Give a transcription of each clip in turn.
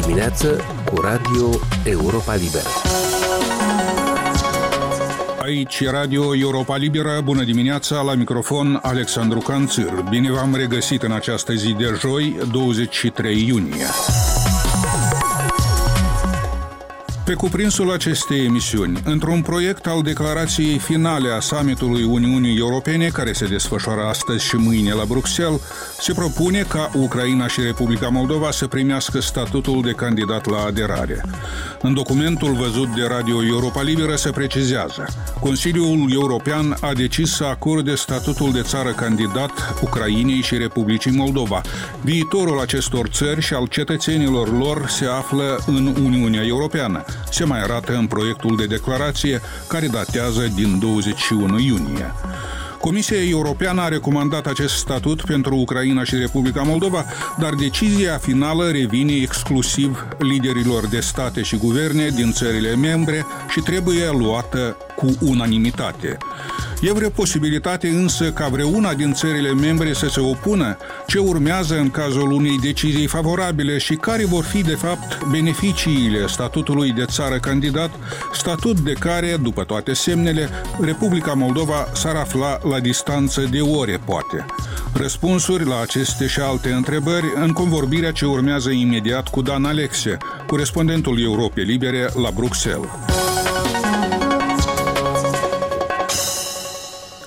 dimineață cu Radio Europa Liberă. Aici Radio Europa Liberă, bună dimineața, la microfon Alexandru Canțir. Bine v-am regăsit în această zi de joi, 23 iunie. Pe cuprinsul acestei emisiuni, într-un proiect al declarației finale a summitului Uniunii Europene, care se desfășoară astăzi și mâine la Bruxelles, se propune ca Ucraina și Republica Moldova să primească statutul de candidat la aderare. În documentul văzut de Radio Europa Liberă se precizează Consiliul European a decis să acorde statutul de țară candidat Ucrainei și Republicii Moldova. Viitorul acestor țări și al cetățenilor lor se află în Uniunea Europeană se mai arată în proiectul de declarație care datează din 21 iunie. Comisia Europeană a recomandat acest statut pentru Ucraina și Republica Moldova, dar decizia finală revine exclusiv liderilor de state și guverne din țările membre și trebuie luată cu unanimitate. E vreo posibilitate însă ca vreuna din țările membre să se opună? Ce urmează în cazul unei decizii favorabile și care vor fi de fapt beneficiile statutului de țară candidat, statut de care, după toate semnele, Republica Moldova s-ar afla la distanță de ore, poate. Răspunsuri la aceste și alte întrebări în convorbirea ce urmează imediat cu Dan Alexe, corespondentul Europei Libere la Bruxelles.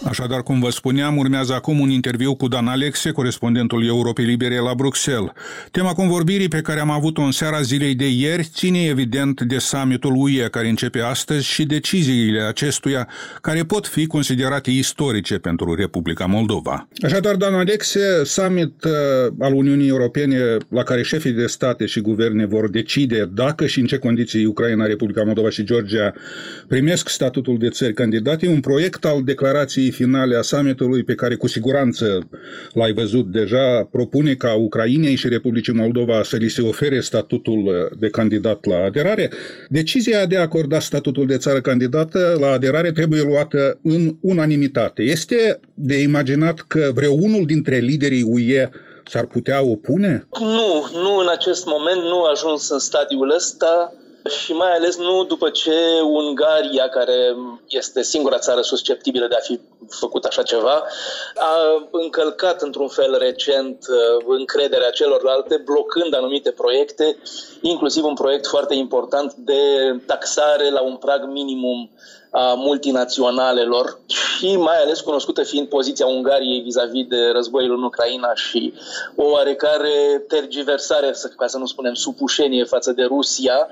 Așadar, cum vă spuneam, urmează acum un interviu cu Dan Alexe, corespondentul Europei Libere la Bruxelles. Tema convorbirii pe care am avut-o în seara zilei de ieri ține evident de summitul UE care începe astăzi și deciziile acestuia care pot fi considerate istorice pentru Republica Moldova. Așadar, Dan Alexe, summit uh, al Uniunii Europene la care șefii de state și guverne vor decide dacă și în ce condiții Ucraina, Republica Moldova și Georgia primesc statutul de țări candidate, un proiect al declarației finale a summitului, pe care cu siguranță l-ai văzut deja, propune ca Ucrainei și Republicii Moldova să li se ofere statutul de candidat la aderare. Decizia de a acorda statutul de țară candidată la aderare trebuie luată în unanimitate. Este de imaginat că vreunul dintre liderii UE s-ar putea opune? Nu, nu în acest moment, nu a ajuns în stadiul ăsta și mai ales nu după ce Ungaria, care este singura țară susceptibilă de a fi făcut așa ceva, a încălcat într-un fel recent uh, încrederea celorlalte, blocând anumite proiecte, inclusiv un proiect foarte important de taxare la un prag minimum a multinaționalelor și mai ales cunoscută fiind poziția Ungariei vis-a-vis de războiul în Ucraina și o oarecare tergiversare, ca să nu spunem supușenie față de Rusia,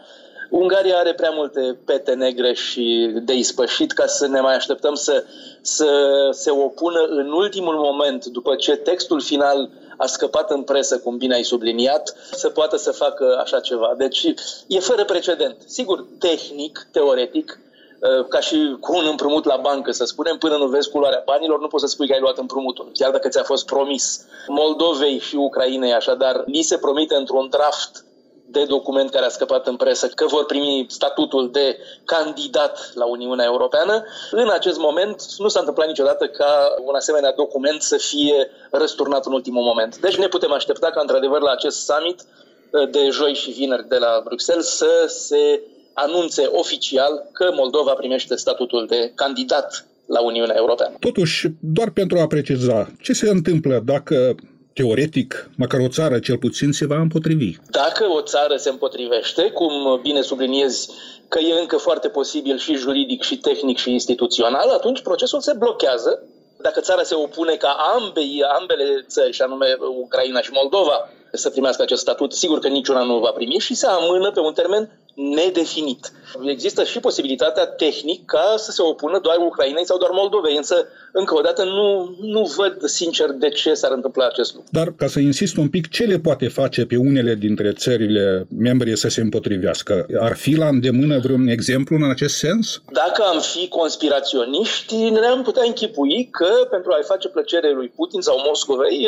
Ungaria are prea multe pete negre și de ispășit ca să ne mai așteptăm să, să se opună în ultimul moment, după ce textul final a scăpat în presă, cum bine ai subliniat, să poată să facă așa ceva. Deci e fără precedent. Sigur, tehnic, teoretic, ă, ca și cu un împrumut la bancă, să spunem, până nu vezi culoarea banilor, nu poți să spui că ai luat împrumutul, chiar dacă ți-a fost promis. Moldovei și Ucrainei, așadar, li se promite într-un draft de document care a scăpat în presă că vor primi statutul de candidat la Uniunea Europeană. În acest moment nu s-a întâmplat niciodată ca un asemenea document să fie răsturnat în ultimul moment. Deci ne putem aștepta ca într-adevăr la acest summit uh, de joi și vineri de la Bruxelles să se anunțe oficial că Moldova primește statutul de candidat la Uniunea Europeană. Totuși, doar pentru a preciza, ce se întâmplă dacă teoretic, măcar o țară cel puțin se va împotrivi. Dacă o țară se împotrivește, cum bine subliniezi că e încă foarte posibil și juridic, și tehnic, și instituțional, atunci procesul se blochează. Dacă țara se opune ca ambei, ambele țări, și anume Ucraina și Moldova, să primească acest statut, sigur că niciuna nu va primi și se amână pe un termen nedefinit. Există și posibilitatea tehnică ca să se opună doar Ucrainei sau doar Moldovei, însă, încă o dată, nu, nu văd sincer de ce s-ar întâmpla acest lucru. Dar, ca să insist un pic, ce le poate face pe unele dintre țările membre să se împotrivească? Ar fi la îndemână vreun exemplu în acest sens? Dacă am fi conspiraționiști, ne-am putea închipui că, pentru a-i face plăcere lui Putin sau Moscovei,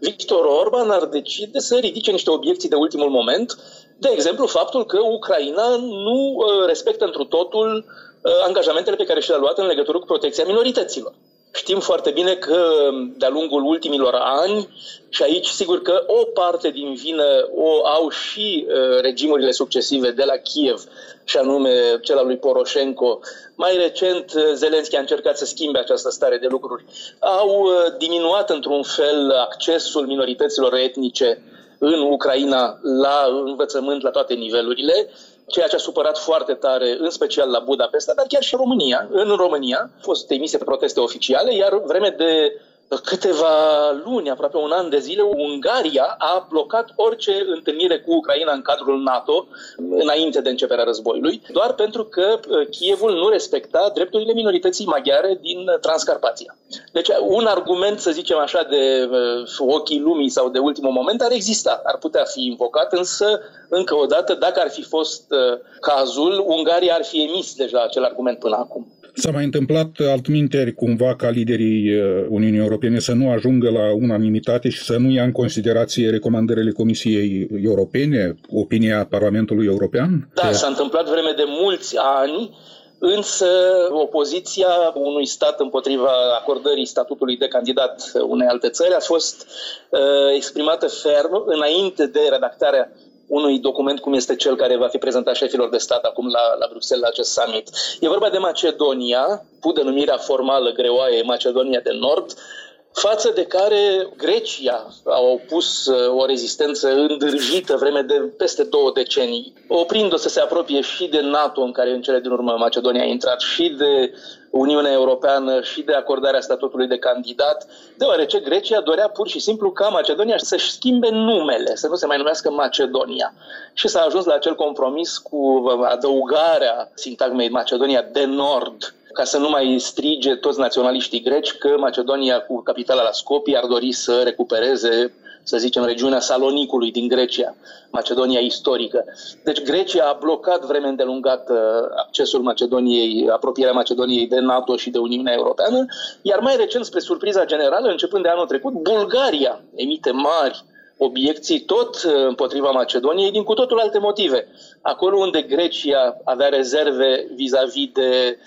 Victor Orban ar decide să ridice niște obiecții de ultimul moment de exemplu, faptul că Ucraina nu uh, respectă întru totul uh, angajamentele pe care și le-a luat în legătură cu protecția minorităților. Știm foarte bine că de-a lungul ultimilor ani, și aici sigur că o parte din vină o au și uh, regimurile succesive de la Kiev, și anume cel al lui Poroșenko. Mai recent, uh, Zelenski a încercat să schimbe această stare de lucruri. Au uh, diminuat într-un fel accesul minorităților etnice în Ucraina la învățământ la toate nivelurile ceea ce a supărat foarte tare, în special la Budapesta, dar chiar și România. În România au fost emise proteste oficiale, iar vreme de câteva luni, aproape un an de zile, Ungaria a blocat orice întâlnire cu Ucraina în cadrul NATO înainte de începerea războiului, doar pentru că uh, Kievul nu respecta drepturile minorității maghiare din Transcarpația. Deci un argument, să zicem așa, de uh, ochii lumii sau de ultimul moment ar exista, ar putea fi invocat, însă, încă o dată, dacă ar fi fost uh, cazul, Ungaria ar fi emis deja acel argument până acum. S-a mai întâmplat altminteri cumva ca liderii uh, Uniunii Europene să nu ajungă la unanimitate și să nu ia în considerație recomandările Comisiei Europene, opinia Parlamentului European? Da, s-a întâmplat vreme de mulți ani, însă opoziția unui stat împotriva acordării statutului de candidat unei alte țări a fost uh, exprimată ferm înainte de redactarea unui document cum este cel care va fi prezentat șefilor de stat acum la, la Bruxelles la acest summit. E vorba de Macedonia, cu denumirea formală greoaie Macedonia de Nord, față de care Grecia a opus uh, o rezistență îndârjită vreme de peste două decenii, oprindu-o să se apropie și de NATO, în care în cele din urmă Macedonia a intrat, și de Uniunea Europeană și de acordarea statutului de candidat, deoarece Grecia dorea pur și simplu ca Macedonia să-și schimbe numele, să nu se mai numească Macedonia. Și s-a ajuns la acel compromis cu adăugarea sintagmei Macedonia de Nord, ca să nu mai strige toți naționaliștii greci că Macedonia cu capitala la Scopie ar dori să recupereze să zicem, regiunea Salonicului din Grecia, Macedonia istorică. Deci Grecia a blocat vreme îndelungată accesul Macedoniei, apropierea Macedoniei de NATO și de Uniunea Europeană, iar mai recent, spre surpriza generală, începând de anul trecut, Bulgaria emite mari obiecții tot împotriva Macedoniei din cu totul alte motive. Acolo unde Grecia avea rezerve vis-a-vis de,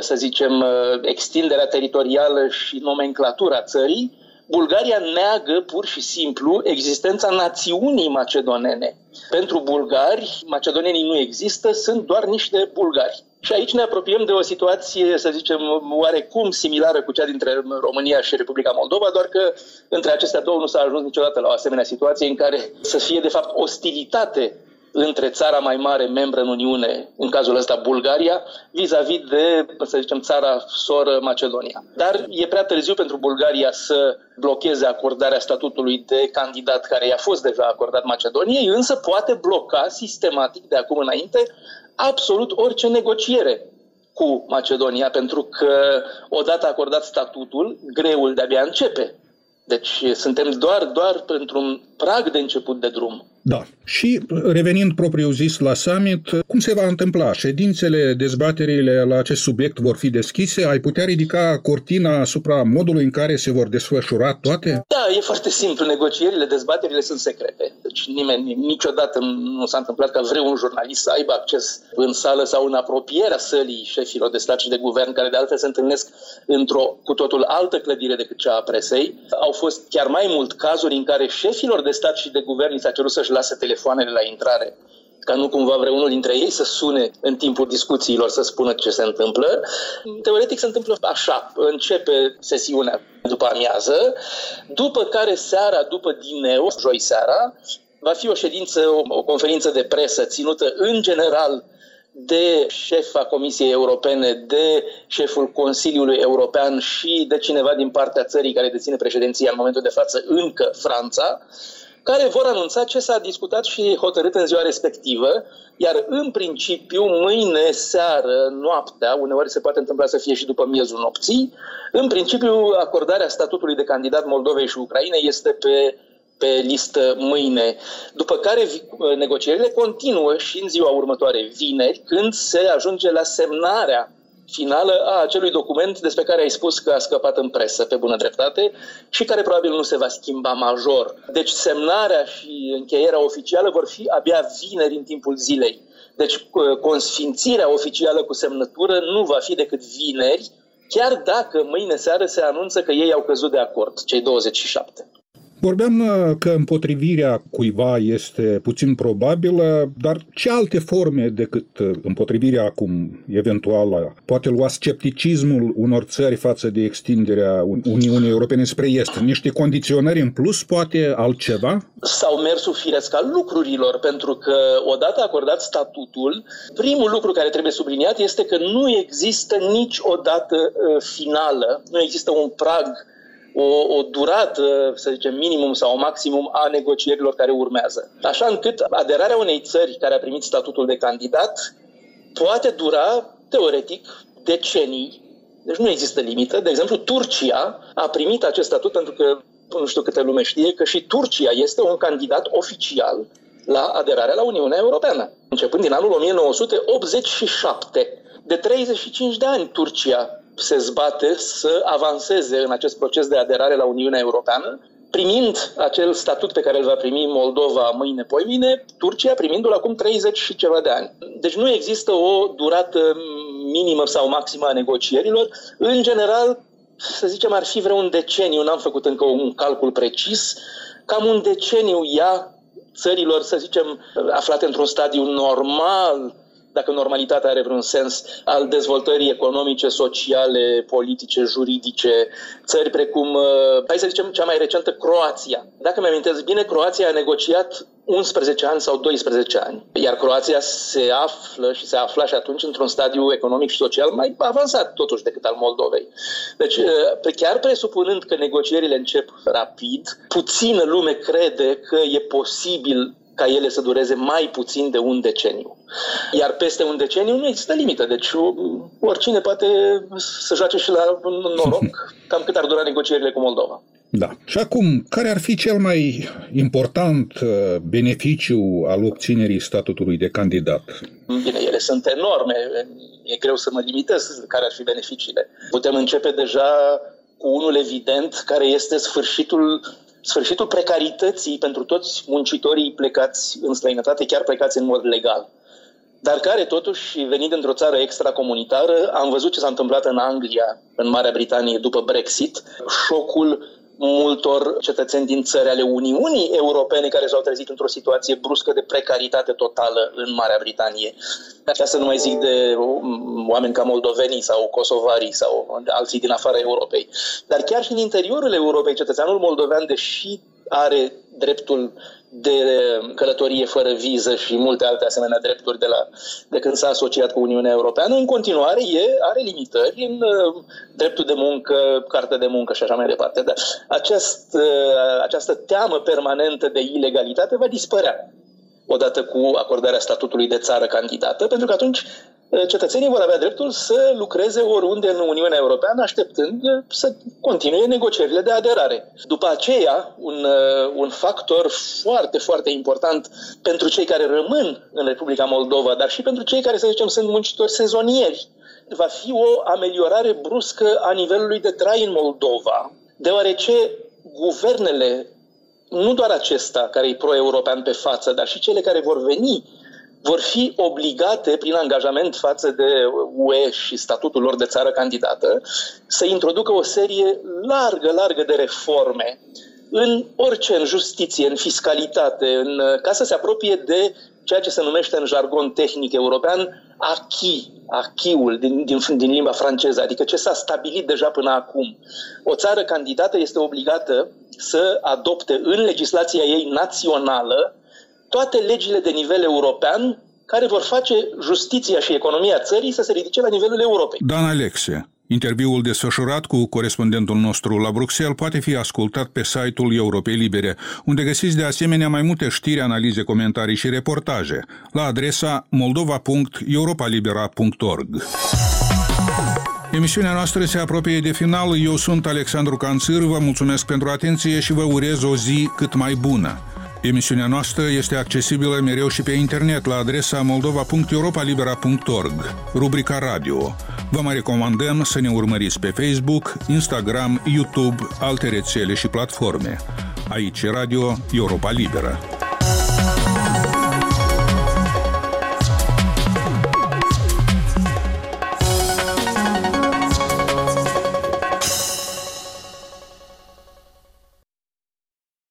să zicem, extinderea teritorială și nomenclatura țării, Bulgaria neagă pur și simplu existența națiunii macedonene. Pentru bulgari, macedonenii nu există, sunt doar niște bulgari. Și aici ne apropiem de o situație, să zicem, oarecum similară cu cea dintre România și Republica Moldova, doar că între acestea două nu s-a ajuns niciodată la o asemenea situație în care să fie, de fapt, ostilitate între țara mai mare membră în Uniune, în cazul ăsta Bulgaria, vis-a-vis de, să zicem, țara soră Macedonia. Dar e prea târziu pentru Bulgaria să blocheze acordarea statutului de candidat care i-a fost deja acordat Macedoniei, însă poate bloca sistematic de acum înainte absolut orice negociere cu Macedonia, pentru că odată acordat statutul, greul de-abia începe. Deci suntem doar, doar pentru un prag de început de drum. Da. Și revenind propriu zis la summit, cum se va întâmpla? Ședințele, dezbaterile la acest subiect vor fi deschise? Ai putea ridica cortina asupra modului în care se vor desfășura toate? Da, e foarte simplu. Negocierile, dezbaterile sunt secrete. Deci nimeni, niciodată nu s-a întâmplat ca vreun jurnalist să aibă acces în sală sau în apropierea sălii șefilor de stat și de guvern, care de altfel se întâlnesc într-o cu totul altă clădire decât cea a presei. Au fost chiar mai mult cazuri în care șefilor de stat și de guvern s-a cerut să-și lasă telefoanele la intrare ca nu cumva vreunul dintre ei să sune în timpul discuțiilor să spună ce se întâmplă. Teoretic se întâmplă așa. Începe sesiunea după amiază, după care seara, după dineu, joi seara, va fi o ședință, o, o conferință de presă ținută în general de șefa Comisiei Europene, de șeful Consiliului European și de cineva din partea țării care deține președinția în momentul de față, încă Franța, care vor anunța ce s-a discutat și hotărât în ziua respectivă, iar în principiu mâine seară, noaptea, uneori se poate întâmpla să fie și după miezul nopții, în principiu acordarea statutului de candidat Moldovei și Ucrainei este pe pe listă mâine, după care negocierile continuă și în ziua următoare, vineri, când se ajunge la semnarea finală a acelui document despre care ai spus că a scăpat în presă pe bună dreptate și care probabil nu se va schimba major. Deci semnarea și încheierea oficială vor fi abia vineri în timpul zilei. Deci consfințirea oficială cu semnătură nu va fi decât vineri, chiar dacă mâine seară se anunță că ei au căzut de acord, cei 27. Vorbeam uh, că împotrivirea cuiva este puțin probabilă, dar ce alte forme decât uh, împotrivirea acum eventuală poate lua scepticismul unor țări față de extinderea Uniunii Europene spre Est? Niște condiționări în plus, poate altceva? Sau mersul firesc al lucrurilor, pentru că odată acordat statutul, primul lucru care trebuie subliniat este că nu există niciodată uh, finală, nu există un prag o, o durată, să zicem, minimum sau maximum a negocierilor care urmează. Așa încât aderarea unei țări care a primit statutul de candidat poate dura, teoretic, decenii. Deci nu există limită. De exemplu, Turcia a primit acest statut pentru că nu știu câte lume știe că și Turcia este un candidat oficial la aderarea la Uniunea Europeană. Începând din anul 1987. De 35 de ani Turcia se zbate să avanseze în acest proces de aderare la Uniunea Europeană, primind acel statut pe care îl va primi Moldova mâine, poimine, Turcia primindu-l acum 30 și ceva de ani. Deci nu există o durată minimă sau maximă a negocierilor. În general, să zicem, ar fi vreun deceniu, n-am făcut încă un calcul precis, cam un deceniu ia țărilor, să zicem, aflate într-un stadiu normal dacă normalitatea are vreun sens, al dezvoltării economice, sociale, politice, juridice, țări precum, uh, hai să zicem, cea mai recentă, Croația. Dacă mi-amintesc bine, Croația a negociat 11 ani sau 12 ani. Iar Croația se află și se afla și atunci într-un stadiu economic și social mai avansat totuși decât al Moldovei. Deci, uh, chiar presupunând că negocierile încep rapid, puțină lume crede că e posibil ca ele să dureze mai puțin de un deceniu. Iar peste un deceniu nu există limită, deci oricine poate să joace și la noroc cam cât ar dura negocierile cu Moldova. Da. Și acum, care ar fi cel mai important uh, beneficiu al obținerii statutului de candidat? Bine, ele sunt enorme. E greu să mă limitez care ar fi beneficiile. Putem începe deja cu unul evident, care este sfârșitul sfârșitul precarității pentru toți muncitorii plecați în străinătate, chiar plecați în mod legal. Dar care, totuși, venind într-o țară extracomunitară, am văzut ce s-a întâmplat în Anglia, în Marea Britanie, după Brexit, șocul multor cetățeni din țări ale Uniunii Europene care s-au trezit într-o situație bruscă de precaritate totală în Marea Britanie. Așa să nu mai zic de oameni ca moldovenii sau kosovarii sau alții din afara Europei. Dar chiar și în interiorul Europei, cetățeanul moldovean, deși are dreptul de călătorie fără viză și multe alte asemenea drepturi de, la, de când s-a asociat cu Uniunea Europeană, în continuare e, are limitări în uh, dreptul de muncă, carte de muncă și așa mai departe. Dar acest, uh, această teamă permanentă de ilegalitate va dispărea odată cu acordarea statutului de țară candidată, pentru că atunci Eh, cetățenii vor avea dreptul să lucreze oriunde în Uniunea Europeană, așteptând eh, să continue negocierile de aderare. După aceea, un, eh, un factor foarte, foarte important pentru cei care rămân în Republica Moldova, dar și pentru cei care, să zicem, sunt muncitori sezonieri, va fi o ameliorare bruscă a nivelului de trai în Moldova, deoarece guvernele, nu doar acesta care e pro-european pe față, dar și cele care vor veni vor fi obligate, prin angajament față de UE și statutul lor de țară candidată, să introducă o serie largă, largă de reforme în orice, în justiție, în fiscalitate, în, ca să se apropie de ceea ce se numește în jargon tehnic european acquis, acquis-ul din, din, din limba franceză, adică ce s-a stabilit deja până acum. O țară candidată este obligată să adopte în legislația ei națională toate legile de nivel european care vor face justiția și economia țării să se ridice la nivelul Europei. Dan Alexe, Interviul desfășurat cu corespondentul nostru la Bruxelles poate fi ascultat pe site-ul Europei Libere, unde găsiți de asemenea mai multe știri, analize, comentarii și reportaje, la adresa moldova.europalibera.org. Emisiunea noastră se apropie de final. Eu sunt Alexandru Canțir, vă mulțumesc pentru atenție și vă urez o zi cât mai bună. Emisiunea noastră este accesibilă mereu și pe internet la adresa moldova.europalibera.org, rubrica radio. Vă mai recomandăm să ne urmăriți pe Facebook, Instagram, YouTube, alte rețele și platforme. Aici Radio Europa Liberă.